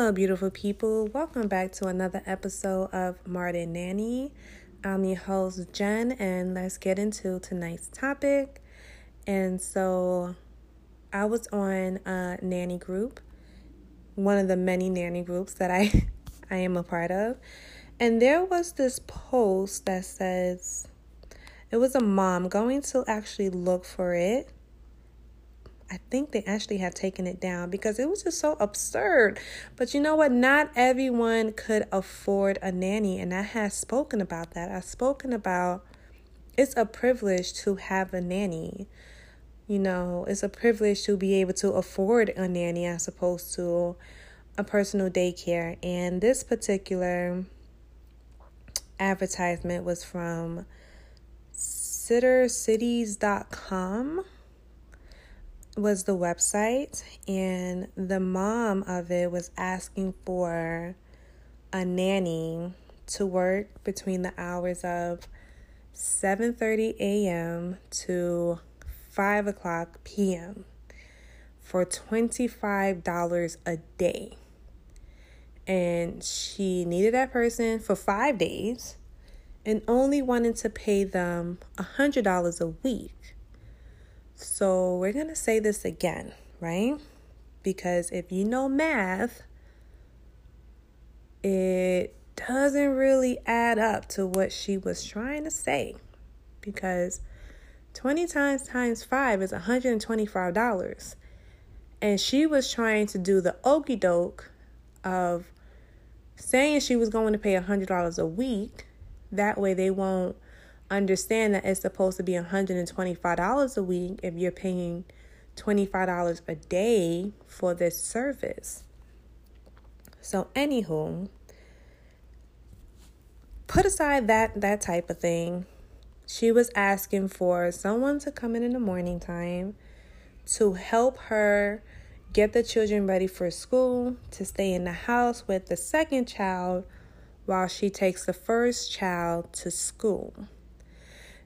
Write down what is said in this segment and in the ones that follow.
Hello, beautiful people. Welcome back to another episode of Martin Nanny. I'm your host, Jen, and let's get into tonight's topic. And so, I was on a nanny group, one of the many nanny groups that I, I am a part of. And there was this post that says, it was a mom going to actually look for it I think they actually have taken it down because it was just so absurd. But you know what? Not everyone could afford a nanny, and I have spoken about that. I've spoken about it's a privilege to have a nanny. You know, it's a privilege to be able to afford a nanny as opposed to a personal daycare. And this particular advertisement was from sittercities.com was the website, and the mom of it was asking for a nanny to work between the hours of 7:30 a.m. to 5 o'clock p.m. for $25 a day. And she needed that person for five days and only wanted to pay them $100 a week. So we're going to say this again, right? Because if you know math, it doesn't really add up to what she was trying to say. Because 20 times times 5 is $125. And she was trying to do the okey doke of saying she was going to pay $100 a week. That way they won't understand that it's supposed to be $125 a week if you're paying $25 a day for this service. So, anywho, put aside that that type of thing. She was asking for someone to come in in the morning time to help her get the children ready for school, to stay in the house with the second child while she takes the first child to school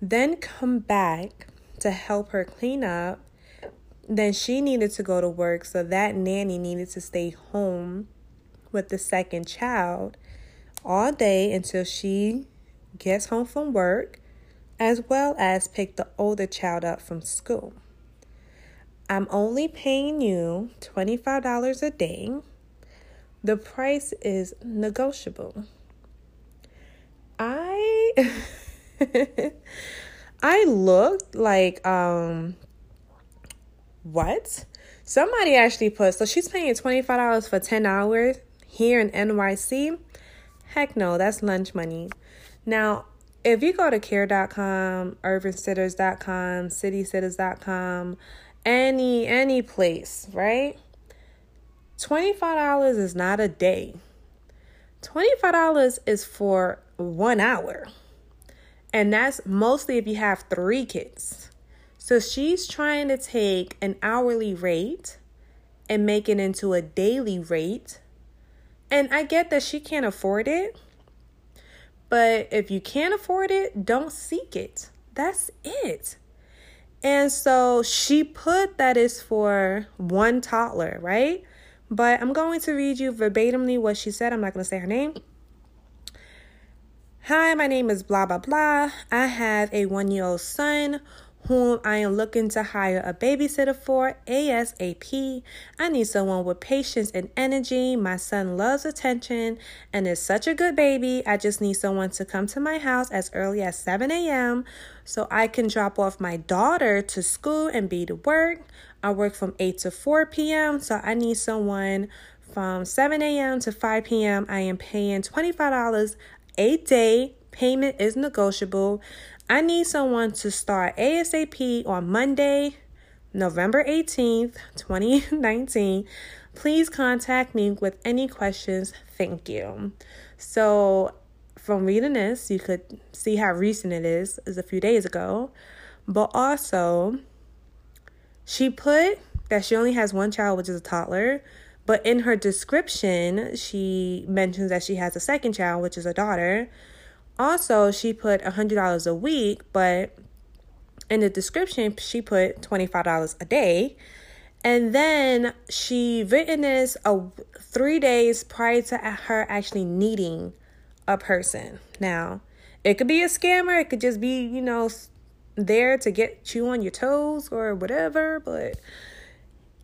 then come back to help her clean up. Then she needed to go to work, so that nanny needed to stay home with the second child all day until she gets home from work, as well as pick the older child up from school. I'm only paying you $25 a day. The price is negotiable. I I looked like um what? Somebody actually put so she's paying $25 for 10 hours here in NYC. Heck no, that's lunch money. Now, if you go to care.com, urbansitters.com, citysitters.com, any any place, right? $25 is not a day. $25 is for 1 hour. And that's mostly if you have three kids. So she's trying to take an hourly rate and make it into a daily rate. And I get that she can't afford it. But if you can't afford it, don't seek it. That's it. And so she put that is for one toddler, right? But I'm going to read you verbatimly what she said. I'm not going to say her name. Hi, my name is blah blah blah. I have a one year old son whom I am looking to hire a babysitter for ASAP. I need someone with patience and energy. My son loves attention and is such a good baby. I just need someone to come to my house as early as 7 a.m. so I can drop off my daughter to school and be to work. I work from 8 to 4 p.m., so I need someone from 7 a.m. to 5 p.m. I am paying $25 a day. Payment is negotiable. I need someone to start ASAP on Monday, November 18th, 2019. Please contact me with any questions. Thank you. So, from reading this, you could see how recent it is, is a few days ago. But also, she put that she only has one child, which is a toddler. But in her description, she mentions that she has a second child, which is a daughter. Also, she put $100 a week, but in the description, she put $25 a day. And then she written this a three days prior to her actually needing a person. Now, it could be a scammer. It could just be, you know, there to get you on your toes or whatever. But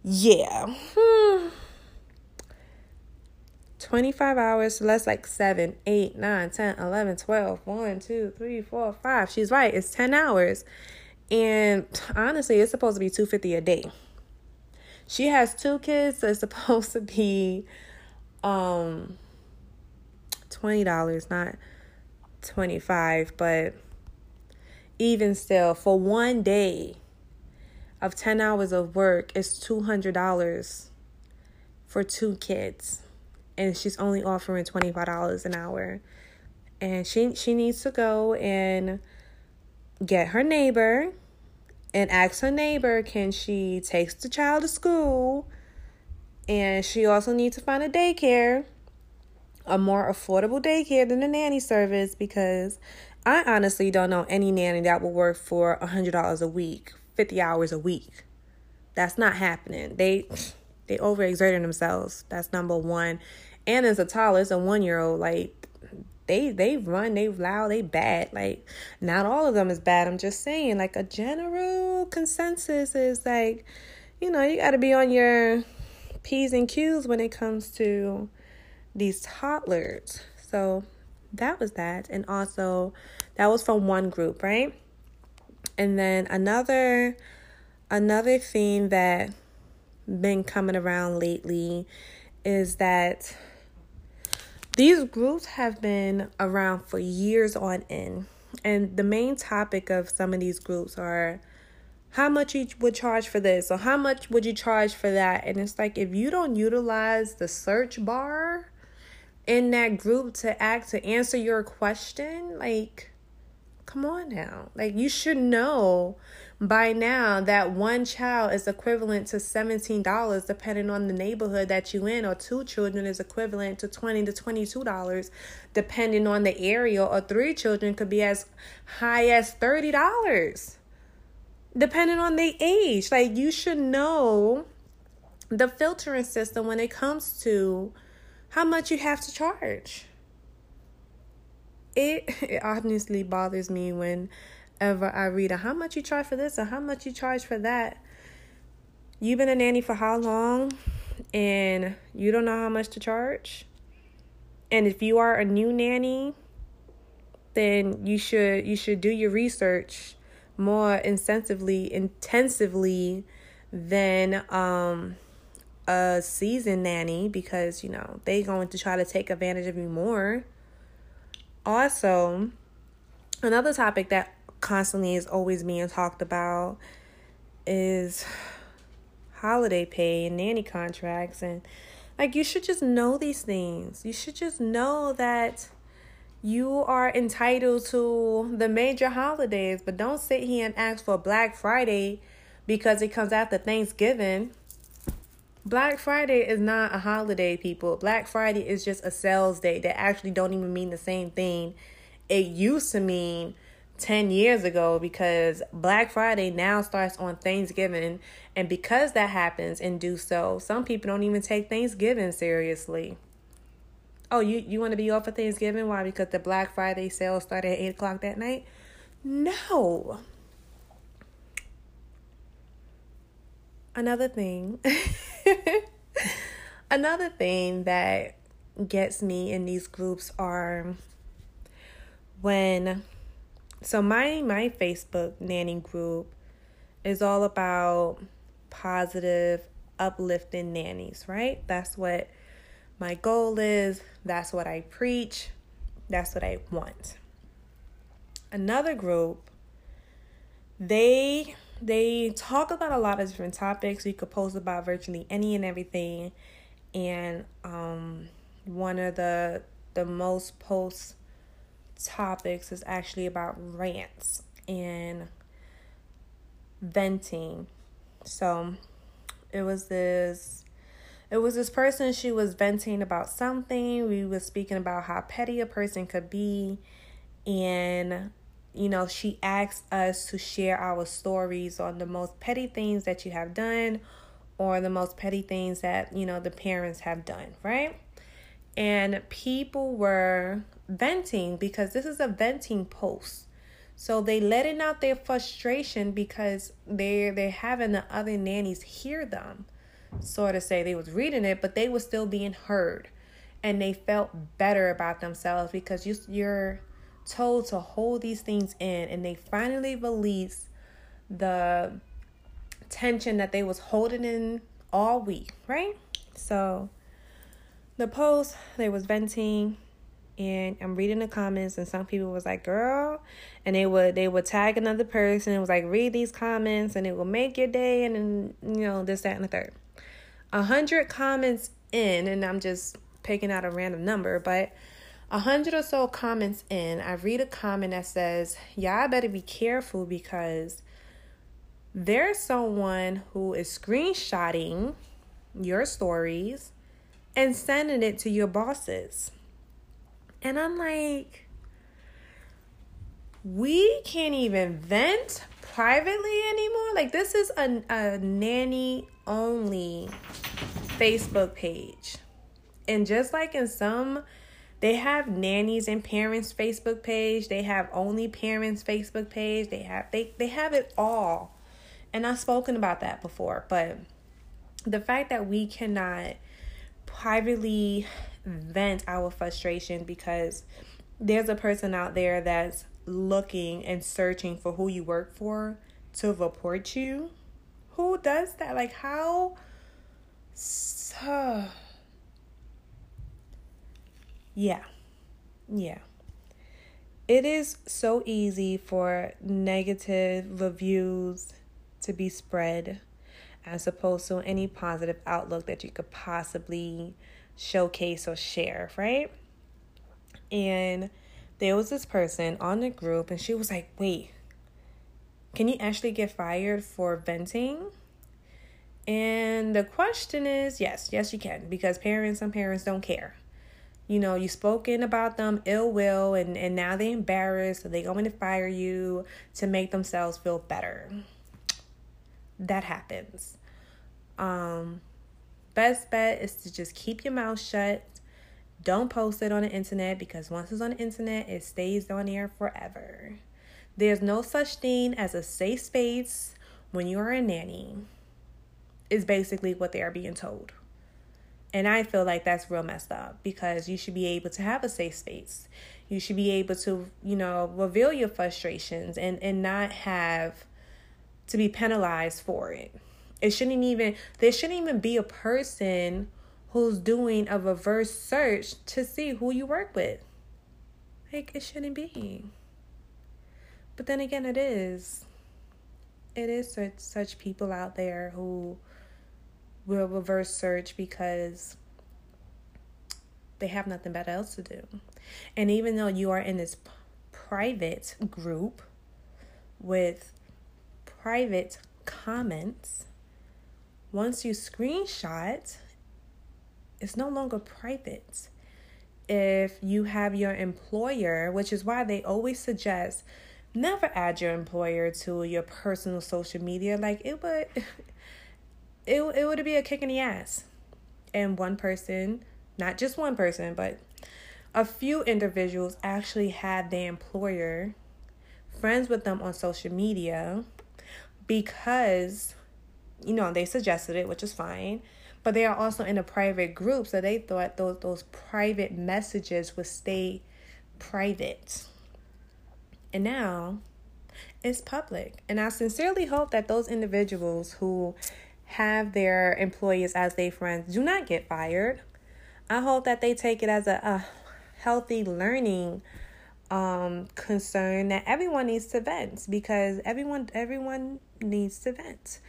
yeah. Hmm. 25 hours, so that's like 7, 8, 9, 10, 11, 12, 1, 2, 3, 4, 5. She's right, it's 10 hours. And honestly, it's supposed to be 250 a day. She has two kids, so it's supposed to be um $20, not 25, but even still for one day of 10 hours of work is $200 for two kids and she's only offering $25 an hour. And she she needs to go and get her neighbor and ask her neighbor can she take the child to school and she also needs to find a daycare a more affordable daycare than the nanny service because I honestly don't know any nanny that will work for a hundred dollars a week, fifty hours a week. That's not happening. They they overexerting themselves. That's number one. And as a toddler, it's a one year old. Like they they run, they loud, they bad. Like not all of them is bad. I'm just saying, like a general consensus is like, you know, you gotta be on your P's and Q's when it comes to these toddlers. So that was that. And also that was from one group, right? And then another another theme that been coming around lately is that these groups have been around for years on end. And the main topic of some of these groups are how much you would charge for this or how much would you charge for that. And it's like if you don't utilize the search bar in that group to act to answer your question, like come on now. Like you should know by now that one child is equivalent to $17 depending on the neighborhood that you in or two children is equivalent to 20 to $22 depending on the area or three children could be as high as $30 depending on the age. Like you should know the filtering system when it comes to how much you have to charge. It it honestly bothers me when ever I read a how much you charge for this or how much you charge for that. You've been a nanny for how long and you don't know how much to charge? And if you are a new nanny, then you should you should do your research more intensively intensively than um a seasoned nanny because you know they going to try to take advantage of you more. Also, another topic that constantly is always being talked about is holiday pay and nanny contracts and like you should just know these things. You should just know that you are entitled to the major holidays, but don't sit here and ask for Black Friday because it comes after Thanksgiving. Black Friday is not a holiday, people. Black Friday is just a sales day that actually don't even mean the same thing it used to mean 10 years ago because Black Friday now starts on Thanksgiving. And because that happens and do so, some people don't even take Thanksgiving seriously. Oh, you, you want to be off for Thanksgiving? Why? Because the Black Friday sale started at 8 o'clock that night? No. Another thing, another thing that gets me in these groups are when so my my Facebook nanny group is all about positive, uplifting nannies, right? That's what my goal is. That's what I preach. That's what I want. Another group, they they talk about a lot of different topics. You could post about virtually any and everything. And um one of the the most posts topics is actually about rants and venting. So it was this it was this person she was venting about something. We was speaking about how petty a person could be and you know, she asked us to share our stories on the most petty things that you have done or the most petty things that, you know, the parents have done, right? And people were venting because this is a venting post. So they letting out their frustration because they're they're having the other nannies hear them. Sort of say they was reading it, but they were still being heard. And they felt better about themselves because you you're told to hold these things in and they finally release the tension that they was holding in all week, right? So the post they was venting and I'm reading the comments and some people was like, "Girl," and they would they would tag another person. It was like, "Read these comments and it will make your day," and then you know this, that, and the third. A hundred comments in, and I'm just picking out a random number, but a hundred or so comments in, I read a comment that says, "Y'all better be careful because there's someone who is screenshotting your stories and sending it to your bosses." And I'm like, we can't even vent privately anymore. Like, this is a, a nanny only Facebook page. And just like in some, they have nannies and parents Facebook page, they have only parents Facebook page, they have they they have it all. And I've spoken about that before, but the fact that we cannot privately vent our frustration because there's a person out there that's looking and searching for who you work for to report you. Who does that? Like, how? So, yeah. Yeah. It is so easy for negative reviews to be spread as opposed to any positive outlook that you could possibly showcase or share, right? And there was this person on the group, and she was like, Wait, can you actually get fired for venting? And the question is yes, yes, you can, because parents and parents don't care. You know, you spoken about them ill will, and, and now they're embarrassed, so they're going to fire you to make themselves feel better. That happens. Um, best bet is to just keep your mouth shut. Don't post it on the internet because once it's on the internet, it stays on there forever. There's no such thing as a safe space when you are a nanny, is basically what they are being told. And I feel like that's real messed up because you should be able to have a safe space. You should be able to, you know, reveal your frustrations and, and not have to be penalized for it. It shouldn't even there shouldn't even be a person who's doing a reverse search to see who you work with. Like it shouldn't be. But then again it is. It is such such people out there who will reverse search because they have nothing better else to do. And even though you are in this private group with private comments, once you screenshot, it's no longer private. If you have your employer, which is why they always suggest never add your employer to your personal social media, like it would it, it would be a kick in the ass. And one person, not just one person, but a few individuals actually had their employer friends with them on social media because you know, they suggested it, which is fine. But they are also in a private group, so they thought those those private messages would stay private. And now it's public. And I sincerely hope that those individuals who have their employees as their friends do not get fired. I hope that they take it as a, a healthy learning um concern that everyone needs to vent because everyone everyone needs to vent.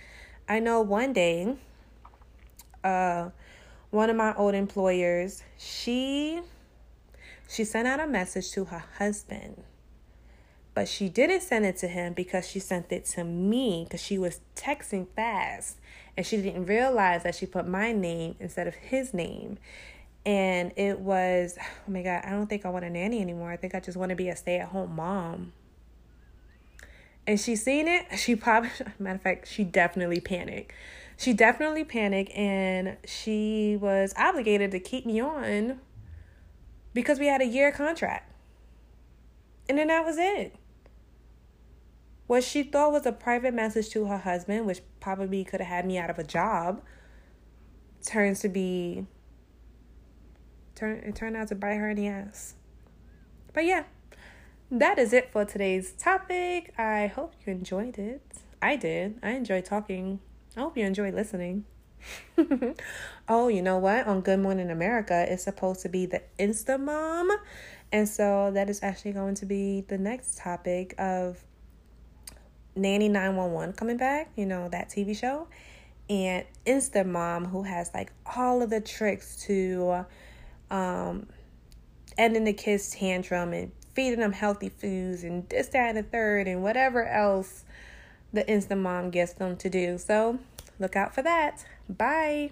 I know one day, uh, one of my old employers, she she sent out a message to her husband. But she didn't send it to him because she sent it to me because she was texting fast and she didn't realize that she put my name instead of his name. And it was, oh my God, I don't think I want a nanny anymore. I think I just want to be a stay at home mom. and she seen it, she probably matter of fact, she definitely panicked. She definitely panicked and she was obligated to keep me on because we had a year contract. And then that was it. What she thought was a private message to her husband, which probably could have had me out of a job, turns to be turn it turned out to bite her in the ass. But yeah, that is it for today's topic. I hope you enjoyed it. I did. I enjoyed talking. I hope you enjoyed listening. oh, you know what? On Good Morning America, it's supposed to be the Insta Mom. And so that is actually going to be the next topic of Nanny 911 coming back, you know, that TV show. And Insta Mom, who has like all of the tricks to um, ending the kids' tantrum and feeding them healthy foods and this, that, and the third, and whatever else the instant Mom gets them to do. So look out for that. Bye.